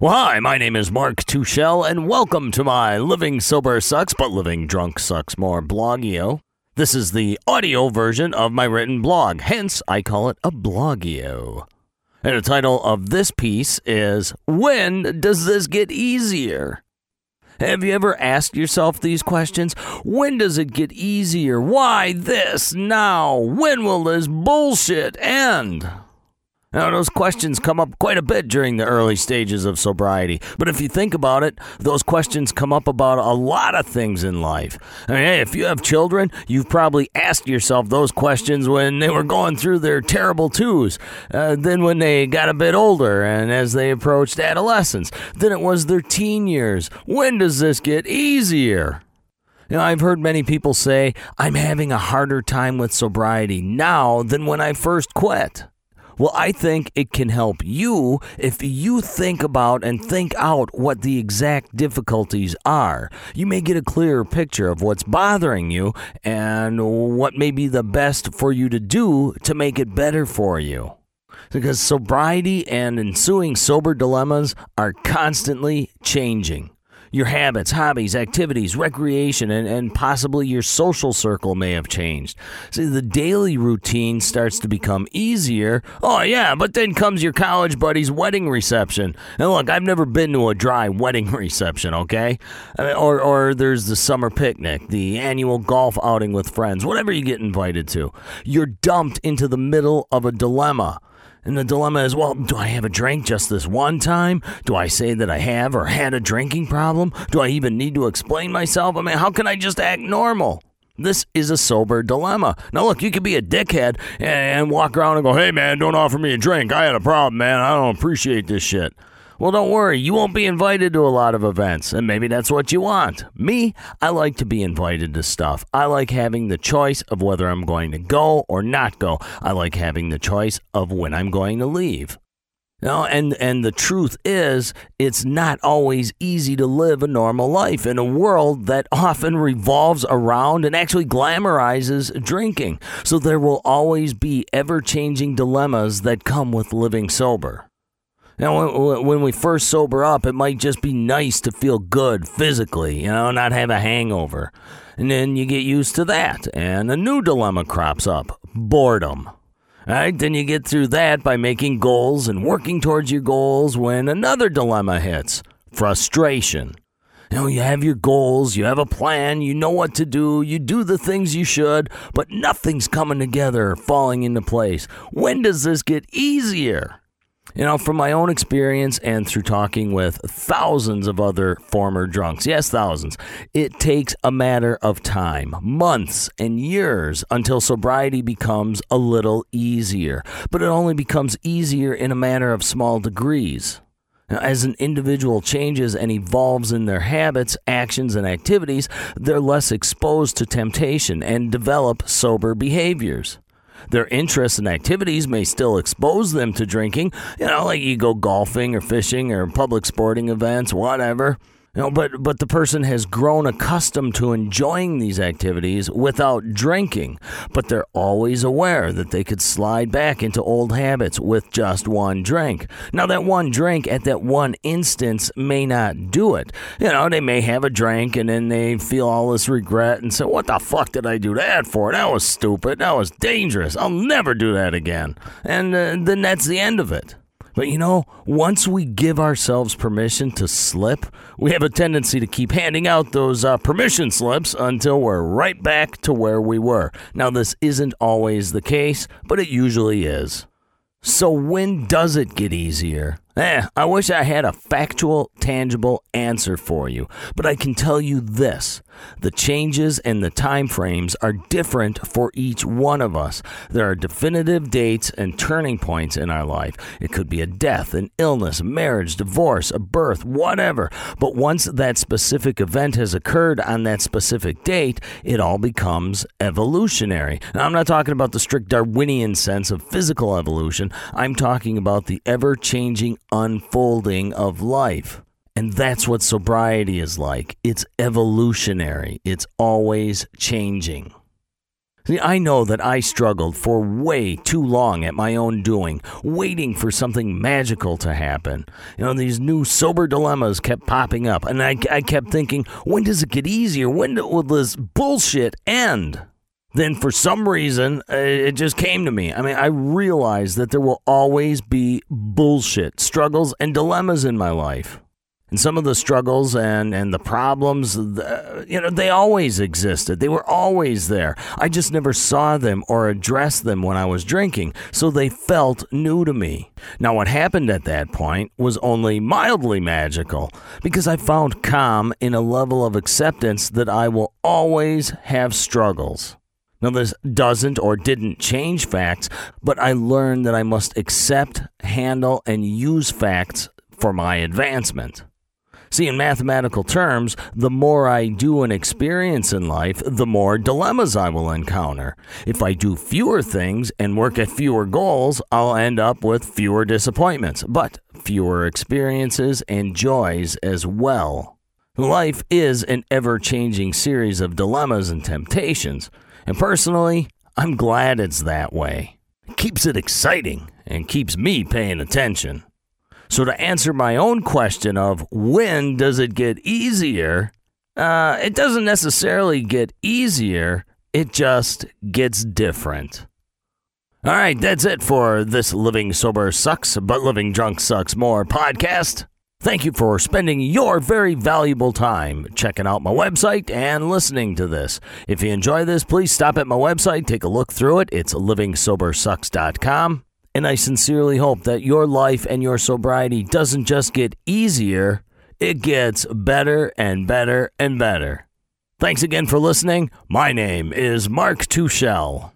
Well, hi, my name is Mark Tuschel, and welcome to my Living Sober Sucks, but Living Drunk Sucks More blogio. This is the audio version of my written blog, hence, I call it a blogio. And the title of this piece is When Does This Get Easier? Have you ever asked yourself these questions? When does it get easier? Why this now? When will this bullshit end? Now, those questions come up quite a bit during the early stages of sobriety. But if you think about it, those questions come up about a lot of things in life. I mean, hey, if you have children, you've probably asked yourself those questions when they were going through their terrible twos. Uh, then when they got a bit older and as they approached adolescence. Then it was their teen years. When does this get easier? You know, I've heard many people say, I'm having a harder time with sobriety now than when I first quit. Well, I think it can help you if you think about and think out what the exact difficulties are. You may get a clearer picture of what's bothering you and what may be the best for you to do to make it better for you. Because sobriety and ensuing sober dilemmas are constantly changing your habits, hobbies, activities, recreation, and, and possibly your social circle may have changed. See, the daily routine starts to become easier. Oh, yeah, but then comes your college buddy's wedding reception. And look, I've never been to a dry wedding reception, okay? Or, or there's the summer picnic, the annual golf outing with friends, whatever you get invited to. You're dumped into the middle of a dilemma. And the dilemma is well, do I have a drink just this one time? Do I say that I have or had a drinking problem? Do I even need to explain myself? I mean, how can I just act normal? This is a sober dilemma. Now, look, you could be a dickhead and walk around and go, hey, man, don't offer me a drink. I had a problem, man. I don't appreciate this shit. Well, don't worry, you won't be invited to a lot of events, and maybe that's what you want. Me, I like to be invited to stuff. I like having the choice of whether I'm going to go or not go. I like having the choice of when I'm going to leave. No, and and the truth is, it's not always easy to live a normal life in a world that often revolves around and actually glamorizes drinking. So there will always be ever-changing dilemmas that come with living sober. Now, when we first sober up, it might just be nice to feel good physically, you know, not have a hangover. And then you get used to that, and a new dilemma crops up boredom. All right, then you get through that by making goals and working towards your goals when another dilemma hits frustration. You know, you have your goals, you have a plan, you know what to do, you do the things you should, but nothing's coming together, falling into place. When does this get easier? You know, from my own experience and through talking with thousands of other former drunks, yes, thousands, it takes a matter of time, months and years until sobriety becomes a little easier. But it only becomes easier in a matter of small degrees. Now, as an individual changes and evolves in their habits, actions, and activities, they're less exposed to temptation and develop sober behaviors. Their interests and activities may still expose them to drinking, you know, like you go golfing or fishing or public sporting events, whatever. You know, but but the person has grown accustomed to enjoying these activities without drinking, but they're always aware that they could slide back into old habits with just one drink. Now that one drink at that one instance may not do it. You know, they may have a drink and then they feel all this regret and say, "What the fuck did I do that for? That was stupid. That was dangerous. I'll never do that again." And uh, then that's the end of it. But you know, once we give ourselves permission to slip, we have a tendency to keep handing out those uh, permission slips until we're right back to where we were. Now, this isn't always the case, but it usually is. So, when does it get easier? Eh, I wish I had a factual, tangible answer for you, but I can tell you this. The changes and the time frames are different for each one of us. There are definitive dates and turning points in our life. It could be a death, an illness, a marriage, divorce, a birth, whatever. But once that specific event has occurred on that specific date, it all becomes evolutionary. Now, I'm not talking about the strict Darwinian sense of physical evolution. I'm talking about the ever changing unfolding of life. And that's what sobriety is like. It's evolutionary, it's always changing. See, I know that I struggled for way too long at my own doing, waiting for something magical to happen. You know, these new sober dilemmas kept popping up, and I, I kept thinking, when does it get easier? When will this bullshit end? Then, for some reason, uh, it just came to me. I mean, I realized that there will always be bullshit, struggles, and dilemmas in my life. And some of the struggles and, and the problems, you know, they always existed. They were always there. I just never saw them or addressed them when I was drinking, so they felt new to me. Now, what happened at that point was only mildly magical because I found calm in a level of acceptance that I will always have struggles. Now, this doesn't or didn't change facts, but I learned that I must accept, handle, and use facts for my advancement. See, in mathematical terms, the more I do and experience in life, the more dilemmas I will encounter. If I do fewer things and work at fewer goals, I'll end up with fewer disappointments, but fewer experiences and joys as well. Life is an ever changing series of dilemmas and temptations, and personally, I'm glad it's that way. It keeps it exciting and keeps me paying attention. So, to answer my own question of when does it get easier, uh, it doesn't necessarily get easier, it just gets different. All right, that's it for this Living Sober Sucks, but Living Drunk Sucks More podcast. Thank you for spending your very valuable time checking out my website and listening to this. If you enjoy this, please stop at my website, take a look through it. It's livingsobersucks.com. And I sincerely hope that your life and your sobriety doesn't just get easier, it gets better and better and better. Thanks again for listening. My name is Mark Tuschel.